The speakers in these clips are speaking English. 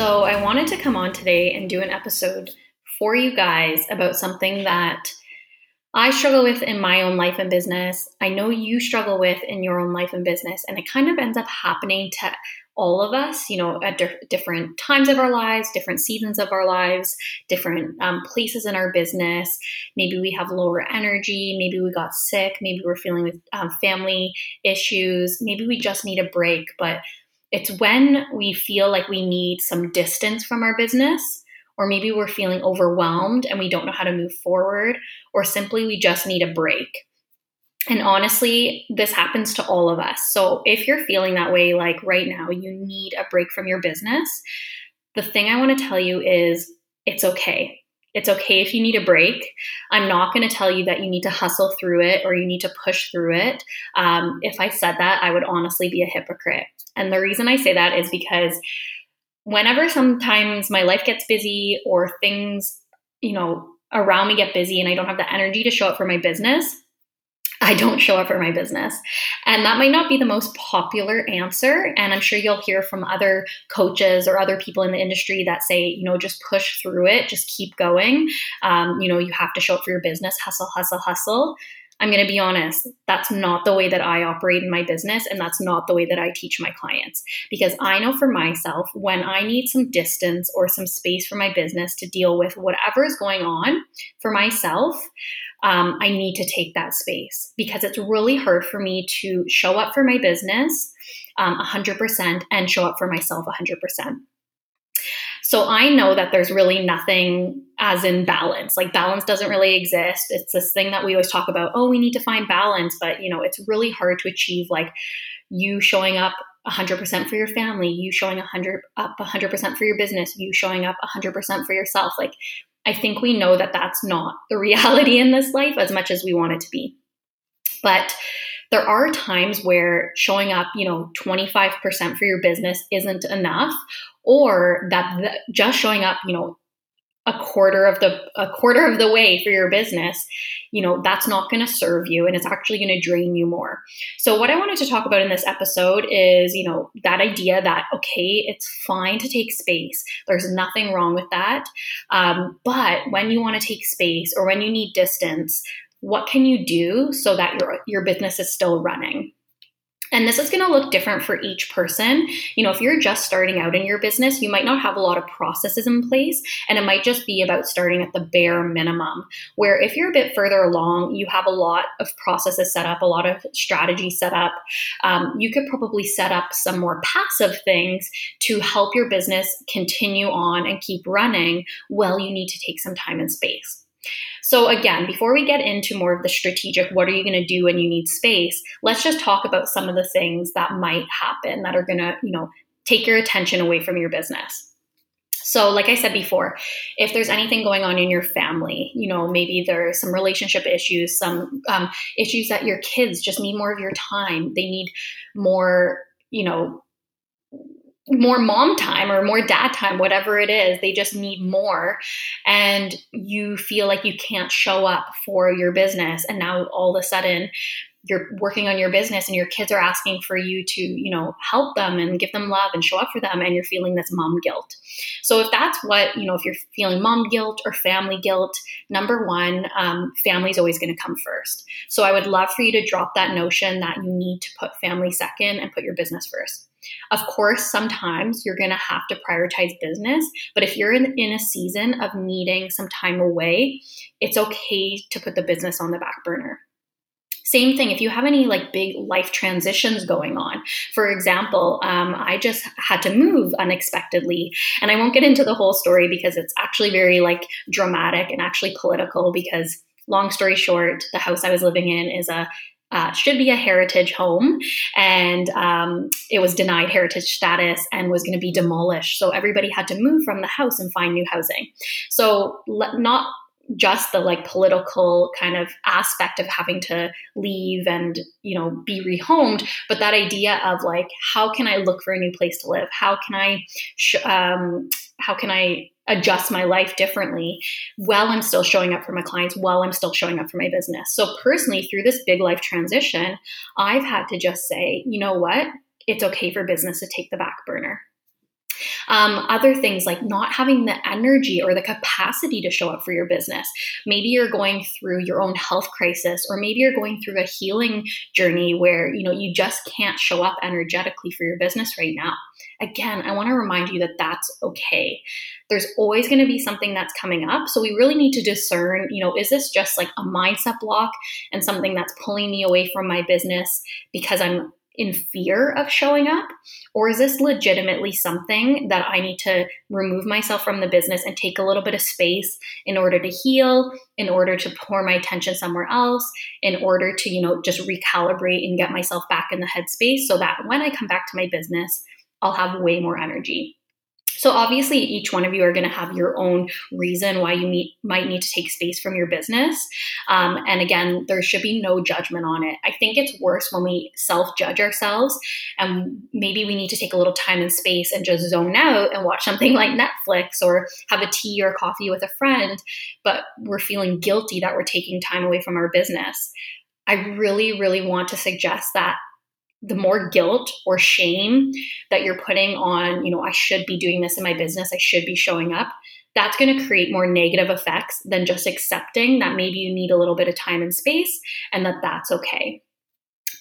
So, I wanted to come on today and do an episode for you guys about something that I struggle with in my own life and business. I know you struggle with in your own life and business, and it kind of ends up happening to all of us, you know, at di- different times of our lives, different seasons of our lives, different um, places in our business. Maybe we have lower energy. Maybe we got sick. Maybe we're feeling with um, family issues. Maybe we just need a break. But it's when we feel like we need some distance from our business, or maybe we're feeling overwhelmed and we don't know how to move forward, or simply we just need a break. And honestly, this happens to all of us. So if you're feeling that way, like right now, you need a break from your business, the thing I want to tell you is it's okay. It's okay if you need a break. I'm not going to tell you that you need to hustle through it or you need to push through it. Um, if I said that, I would honestly be a hypocrite. And the reason I say that is because whenever sometimes my life gets busy or things, you know, around me get busy and I don't have the energy to show up for my business, I don't show up for my business. And that might not be the most popular answer. And I'm sure you'll hear from other coaches or other people in the industry that say, you know, just push through it, just keep going. Um, you know, you have to show up for your business, hustle, hustle, hustle. I'm going to be honest, that's not the way that I operate in my business. And that's not the way that I teach my clients. Because I know for myself, when I need some distance or some space for my business to deal with whatever is going on for myself, um, I need to take that space because it's really hard for me to show up for my business um, 100% and show up for myself 100%. So I know that there's really nothing as in balance. Like balance doesn't really exist. It's this thing that we always talk about, oh, we need to find balance, but you know, it's really hard to achieve like you showing up 100% for your family, you showing 100 up 100% for your business, you showing up 100% for yourself. Like I think we know that that's not the reality in this life as much as we want it to be. But there are times where showing up, you know, 25% for your business isn't enough, or that the, just showing up, you know, a quarter of the a quarter of the way for your business you know that's not going to serve you and it's actually going to drain you more. So what i wanted to talk about in this episode is you know that idea that okay it's fine to take space. There's nothing wrong with that. Um, but when you want to take space or when you need distance what can you do so that your your business is still running and this is going to look different for each person. You know, if you're just starting out in your business, you might not have a lot of processes in place, and it might just be about starting at the bare minimum. Where if you're a bit further along, you have a lot of processes set up, a lot of strategy set up. Um, you could probably set up some more passive things to help your business continue on and keep running while you need to take some time and space. So, again, before we get into more of the strategic, what are you going to do when you need space? Let's just talk about some of the things that might happen that are going to, you know, take your attention away from your business. So, like I said before, if there's anything going on in your family, you know, maybe there's some relationship issues, some um, issues that your kids just need more of your time, they need more, you know, more mom time or more dad time, whatever it is. They just need more. And you feel like you can't show up for your business. And now all of a sudden, you're working on your business and your kids are asking for you to you know help them and give them love and show up for them and you're feeling this mom guilt so if that's what you know if you're feeling mom guilt or family guilt number one um, family is always going to come first so i would love for you to drop that notion that you need to put family second and put your business first of course, sometimes you're going to have to prioritize business, but if you're in, in a season of needing some time away, it's okay to put the business on the back burner. Same thing if you have any like big life transitions going on. For example, um, I just had to move unexpectedly, and I won't get into the whole story because it's actually very like dramatic and actually political. Because long story short, the house I was living in is a uh, should be a heritage home, and um, it was denied heritage status and was going to be demolished. So everybody had to move from the house and find new housing. So not just the like political kind of aspect of having to leave and you know be rehomed but that idea of like how can i look for a new place to live how can i sh- um, how can i adjust my life differently while I'm still showing up for my clients, while I'm still showing up for my business. So, personally, through this big life transition, I've had to just say, you know what? It's okay for business to take the back burner. Um, other things like not having the energy or the capacity to show up for your business. Maybe you're going through your own health crisis, or maybe you're going through a healing journey where you know you just can't show up energetically for your business right now. Again, I want to remind you that that's okay. There's always going to be something that's coming up. So we really need to discern, you know, is this just like a mindset block and something that's pulling me away from my business because I'm in fear of showing up? Or is this legitimately something that I need to remove myself from the business and take a little bit of space in order to heal, in order to pour my attention somewhere else, in order to, you know, just recalibrate and get myself back in the headspace so that when I come back to my business, I'll have way more energy. So obviously, each one of you are going to have your own reason why you meet, might need to take space from your business. Um, and again, there should be no judgment on it. I think it's worse when we self judge ourselves, and maybe we need to take a little time and space and just zone out and watch something like Netflix or have a tea or coffee with a friend. But we're feeling guilty that we're taking time away from our business. I really, really want to suggest that the more guilt or shame that you're putting on, you know, I should be doing this in my business, I should be showing up, that's going to create more negative effects than just accepting that maybe you need a little bit of time and space and that that's okay.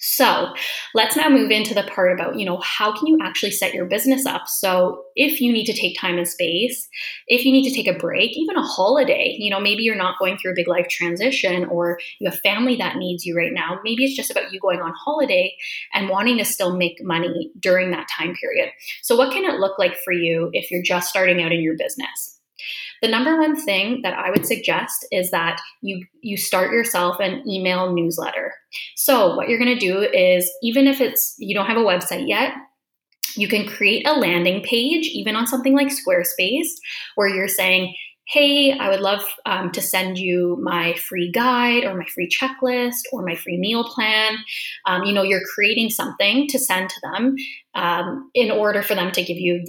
So let's now move into the part about, you know, how can you actually set your business up? So if you need to take time and space, if you need to take a break, even a holiday, you know, maybe you're not going through a big life transition or you have family that needs you right now. Maybe it's just about you going on holiday and wanting to still make money during that time period. So what can it look like for you if you're just starting out in your business? The number one thing that I would suggest is that you you start yourself an email newsletter. So what you're going to do is even if it's you don't have a website yet, you can create a landing page even on something like Squarespace where you're saying, hey, I would love um, to send you my free guide or my free checklist or my free meal plan. Um, you know, you're creating something to send to them um, in order for them to give you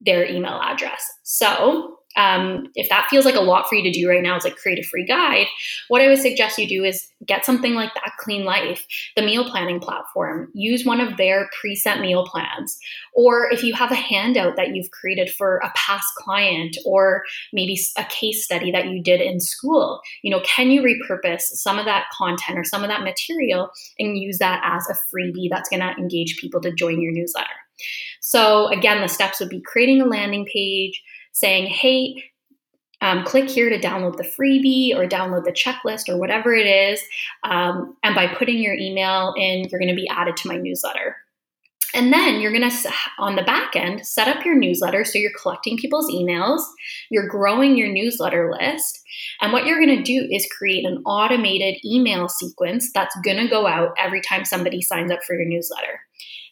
their email address. So um, if that feels like a lot for you to do right now is like create a free guide what i would suggest you do is get something like that clean life the meal planning platform. Use one of their preset meal plans. Or if you have a handout that you've created for a past client or maybe a case study that you did in school you know can you repurpose some of that content or some of that material and use that as a freebie that's going to engage people to join your newsletter? So again the steps would be creating a landing page saying, hey, um, click here to download the freebie or download the checklist or whatever it is. Um, and by putting your email in, you're going to be added to my newsletter. And then you're going to, on the back end, set up your newsletter. So you're collecting people's emails, you're growing your newsletter list. And what you're going to do is create an automated email sequence that's going to go out every time somebody signs up for your newsletter.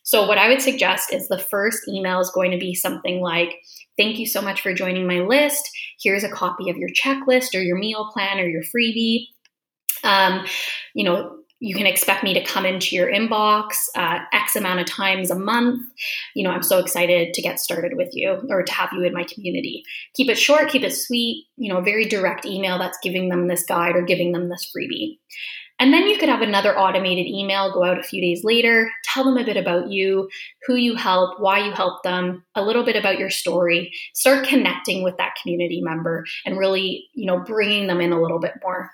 So, what I would suggest is the first email is going to be something like, Thank you so much for joining my list. Here's a copy of your checklist or your meal plan or your freebie. Um, you know, you can expect me to come into your inbox uh, X amount of times a month. You know, I'm so excited to get started with you or to have you in my community. Keep it short, keep it sweet, you know, a very direct email that's giving them this guide or giving them this freebie. And then you could have another automated email go out a few days later, tell them a bit about you, who you help, why you help them, a little bit about your story. Start connecting with that community member and really, you know, bringing them in a little bit more.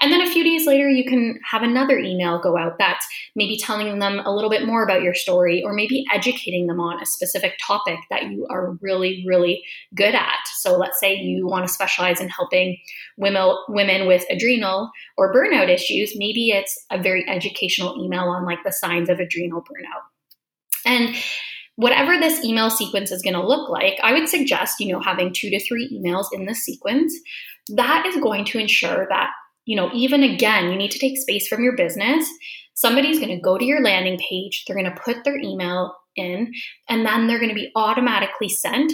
And then a few days later, you can have another email go out that's maybe telling them a little bit more about your story or maybe educating them on a specific topic that you are really, really good at. So let's say you want to specialize in helping women, women with adrenal or burnout issues. Maybe it's a very educational email on like the signs of adrenal burnout. And whatever this email sequence is going to look like, I would suggest, you know, having two to three emails in this sequence. That is going to ensure that you know, even again, you need to take space from your business somebody's going to go to your landing page, they're going to put their email in, and then they're going to be automatically sent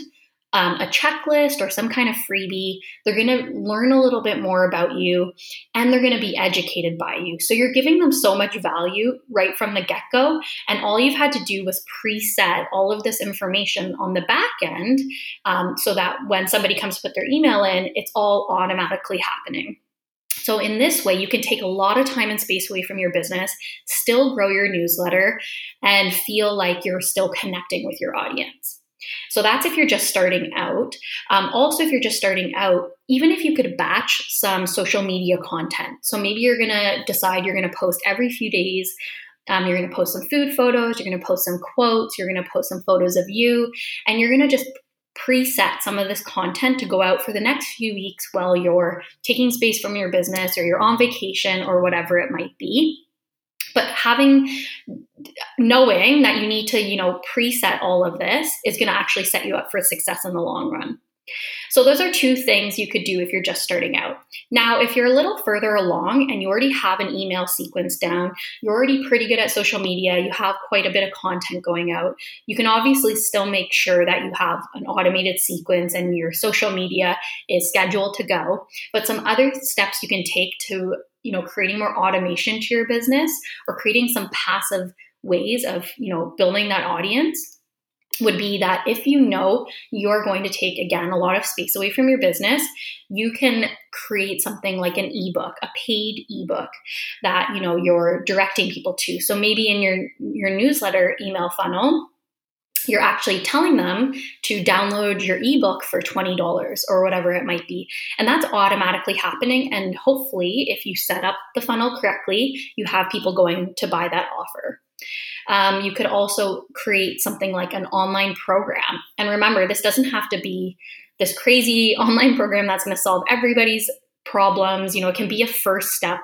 um, a checklist or some kind of freebie. They're going to learn a little bit more about you and they're going to be educated by you. So you're giving them so much value right from the get go. And all you've had to do was preset all of this information on the back end um, so that when somebody comes to put their email in, it's all automatically happening. So, in this way, you can take a lot of time and space away from your business, still grow your newsletter, and feel like you're still connecting with your audience. So that's if you're just starting out. Um, also, if you're just starting out, even if you could batch some social media content. So maybe you're going to decide you're going to post every few days. Um, you're going to post some food photos, you're going to post some quotes, you're going to post some photos of you, and you're going to just preset some of this content to go out for the next few weeks while you're taking space from your business or you're on vacation or whatever it might be. But having knowing that you need to you know preset all of this is going to actually set you up for success in the long run so those are two things you could do if you're just starting out. Now, if you're a little further along and you already have an email sequence down, you're already pretty good at social media, you have quite a bit of content going out, you can obviously still make sure that you have an automated sequence and your social media is scheduled to go. But some other steps you can take to you know creating more automation to your business or creating some passive ways of you know building that audience would be that if you know you're going to take again a lot of space away from your business you can create something like an ebook a paid ebook that you know you're directing people to. So maybe in your your newsletter email funnel you're actually telling them to download your ebook for $20 or whatever it might be. And that's automatically happening. And hopefully, if you set up the funnel correctly, you have people going to buy that offer. Um, you could also create something like an online program. And remember, this doesn't have to be this crazy online program that's going to solve everybody's problems. You know, it can be a first step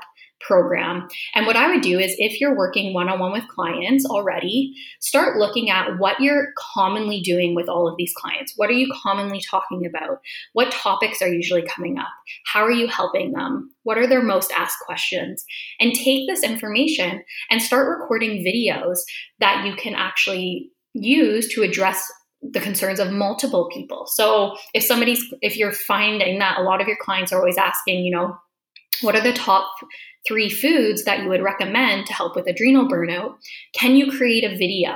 program. And what I would do is if you're working one on one with clients already, start looking at what you're commonly doing with all of these clients. What are you commonly talking about? What topics are usually coming up? How are you helping them? What are their most asked questions? And take this information and start recording videos that you can actually use to address the concerns of multiple people. So if somebody's if you're finding that a lot of your clients are always asking, you know, what are the top three foods that you would recommend to help with adrenal burnout? Can you create a video?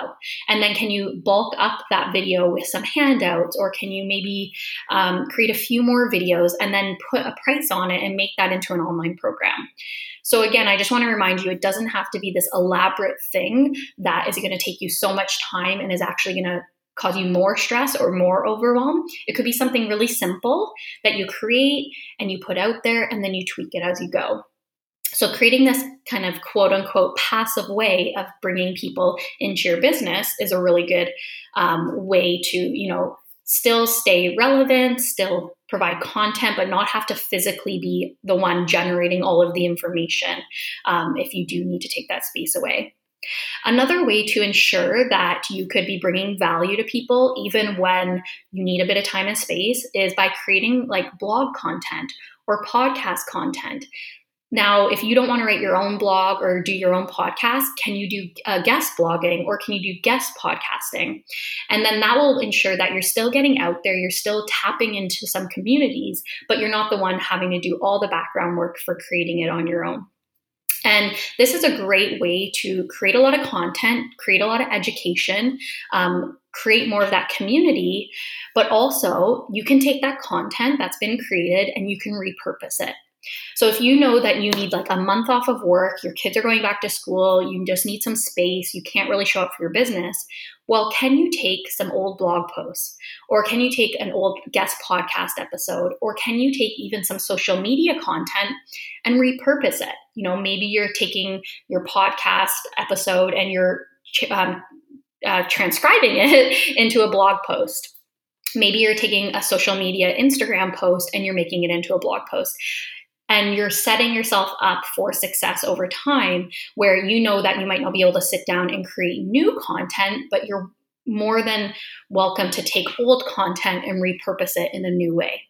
And then can you bulk up that video with some handouts? Or can you maybe um, create a few more videos and then put a price on it and make that into an online program? So, again, I just want to remind you it doesn't have to be this elaborate thing that is going to take you so much time and is actually going to cause you more stress or more overwhelm. It could be something really simple that you create and you put out there and then you tweak it as you go. So, creating this kind of quote unquote passive way of bringing people into your business is a really good um, way to, you know, still stay relevant, still provide content, but not have to physically be the one generating all of the information um, if you do need to take that space away. Another way to ensure that you could be bringing value to people even when you need a bit of time and space is by creating like blog content or podcast content. Now, if you don't want to write your own blog or do your own podcast, can you do uh, guest blogging or can you do guest podcasting? And then that will ensure that you're still getting out there, you're still tapping into some communities, but you're not the one having to do all the background work for creating it on your own. And this is a great way to create a lot of content, create a lot of education, um, create more of that community, but also you can take that content that's been created and you can repurpose it. So if you know that you need like a month off of work, your kids are going back to school, you just need some space, you can't really show up for your business, well, can you take some old blog posts? Or can you take an old guest podcast episode? Or can you take even some social media content and repurpose it? You know, maybe you're taking your podcast episode and you're um, uh, transcribing it into a blog post. Maybe you're taking a social media Instagram post and you're making it into a blog post and you're setting yourself up for success over time where you know that you might not be able to sit down and create new content, but you're more than welcome to take old content and repurpose it in a new way.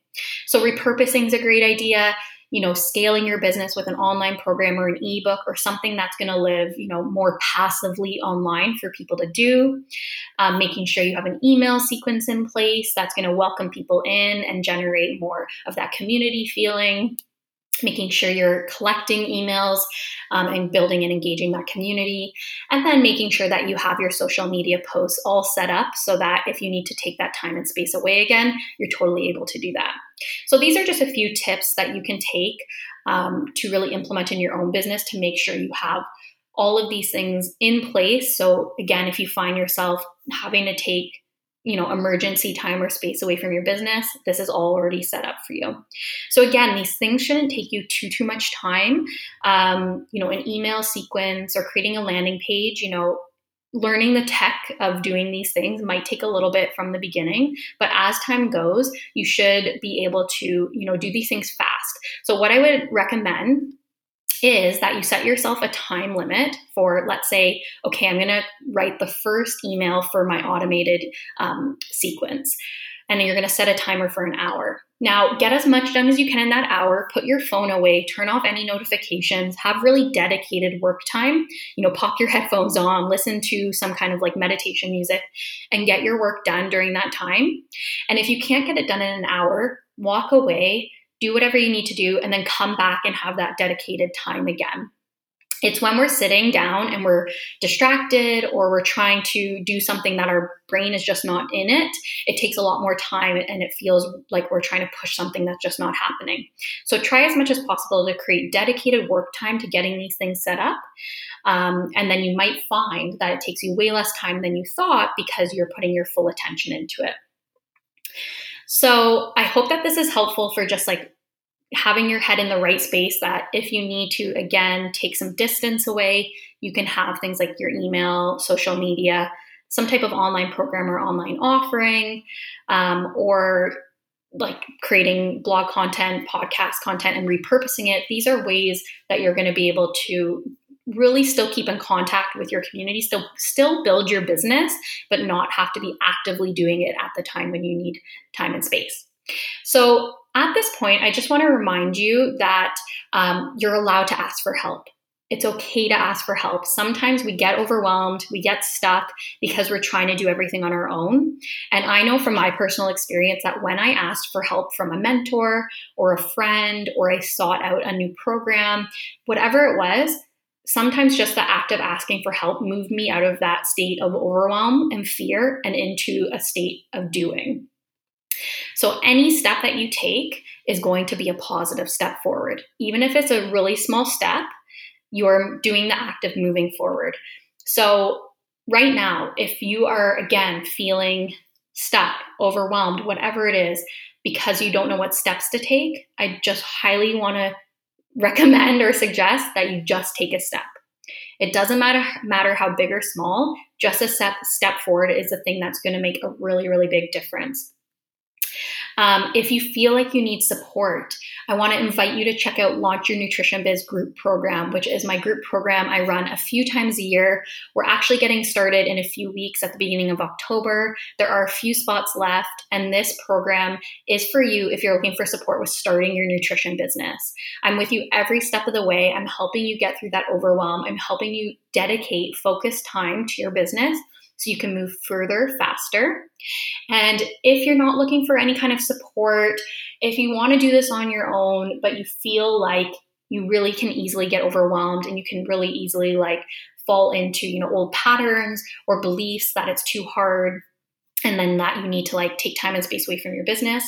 So, repurposing is a great idea. you know, scaling your business with an online program or an ebook or something that's going to live, you know, more passively online for people to do. Um, making sure you have an email sequence in place that's going to welcome people in and generate more of that community feeling making sure you're collecting emails um, and building and engaging that community and then making sure that you have your social media posts all set up so that if you need to take that time and space away again you're totally able to do that. So these are just a few tips that you can take um, to really implement in your own business to make sure you have all of these things in place. So again if you find yourself having to take you know emergency time or space away from your business this is all already set up for you. So again these things shouldn't take you too too much time. Um, you know an email sequence or creating a landing page you know learning the tech of doing these things might take a little bit from the beginning but as time goes you should be able to you know do these things fast. So what i would recommend is that you set yourself a time limit for, let's say, okay, I'm going to write the first email for my automated um, sequence. And then you're going to set a timer for an hour. Now, get as much done as you can in that hour. Put your phone away, turn off any notifications, have really dedicated work time. You know, pop your headphones on, listen to some kind of like meditation music, and get your work done during that time. And if you can't get it done in an hour, walk away, do whatever you need to do, and then come back and have that dedicated time again. It's when we're sitting down and we're distracted or we're trying to do something that our brain is just not in it, it takes a lot more time and it feels like we're trying to push something that's just not happening. So try as much as possible to create dedicated work time to getting these things set up. Um, and then you might find that it takes you way less time than you thought because you're putting your full attention into it. So I hope that this is helpful for just like having your head in the right space that if you need to again take some distance away you can have things like your email social media some type of online program or online offering um, or like creating blog content podcast content and repurposing it. These are ways that you're going to be able to really still keep in contact with your community still still build your business but not have to be actively doing it at the time when you need time and space so at this point i just want to remind you that um, you're allowed to ask for help it's okay to ask for help. Sometimes we get overwhelmed, we get stuck because we're trying to do everything on our own. And I know from my personal experience that when I asked for help from a mentor or a friend, or I sought out a new program, whatever it was, sometimes just the act of asking for help moved me out of that state of overwhelm and fear and into a state of doing. So, any step that you take is going to be a positive step forward. Even if it's a really small step, you're doing the act of moving forward. So, right now, if you are again feeling stuck, overwhelmed, whatever it is, because you don't know what steps to take, I just highly want to recommend or suggest that you just take a step. It doesn't matter matter how big or small, just a step step forward is the thing that's going to make a really really big difference. Um, if you feel like you need support, I want to invite you to check out Launch Your Nutrition Biz group program, which is my group program I run a few times a year. We're actually getting started in a few weeks at the beginning of October. There are a few spots left, and this program is for you if you're looking for support with starting your nutrition business. I'm with you every step of the way. I'm helping you get through that overwhelm. I'm helping you dedicate focused time to your business so you can move further faster. And if you're not looking for any kind of support, if you want to do this on your own, but you feel like you really can easily get overwhelmed and you can really easily like fall into, you know, old patterns or beliefs that it's too hard and then that you need to like take time and space away from your business,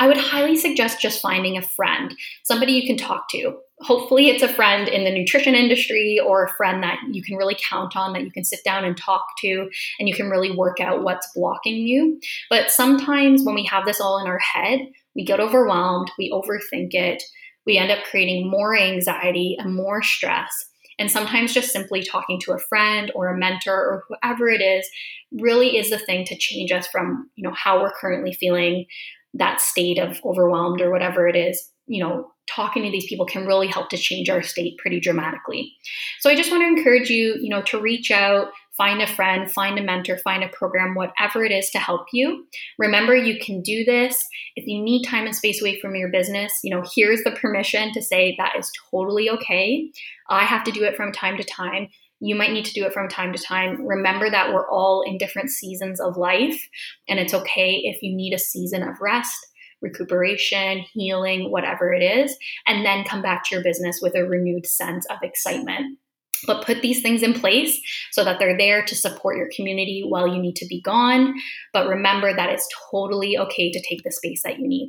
I would highly suggest just finding a friend, somebody you can talk to. Hopefully, it's a friend in the nutrition industry or a friend that you can really count on, that you can sit down and talk to, and you can really work out what's blocking you. But sometimes when we have this all in our head, we get overwhelmed, we overthink it, we end up creating more anxiety and more stress. And sometimes just simply talking to a friend or a mentor or whoever it is really is the thing to change us from, you know, how we're currently feeling that state of overwhelmed or whatever it is, you know, talking to these people can really help to change our state pretty dramatically. So I just want to encourage you, you know, to reach out, find a friend, find a mentor, find a program, whatever it is to help you. Remember, you can do this. If you need time and space away from your business, you know, here's the permission to say that is totally okay. I have to do it from time to time. You might need to do it from time to time. Remember that we're all in different seasons of life, and it's okay if you need a season of rest recuperation, healing, whatever it is, and then come back to your business with a renewed sense of excitement. But put these things in place so that they're there to support your community while you need to be gone. But remember that it's totally okay to take the space that you need.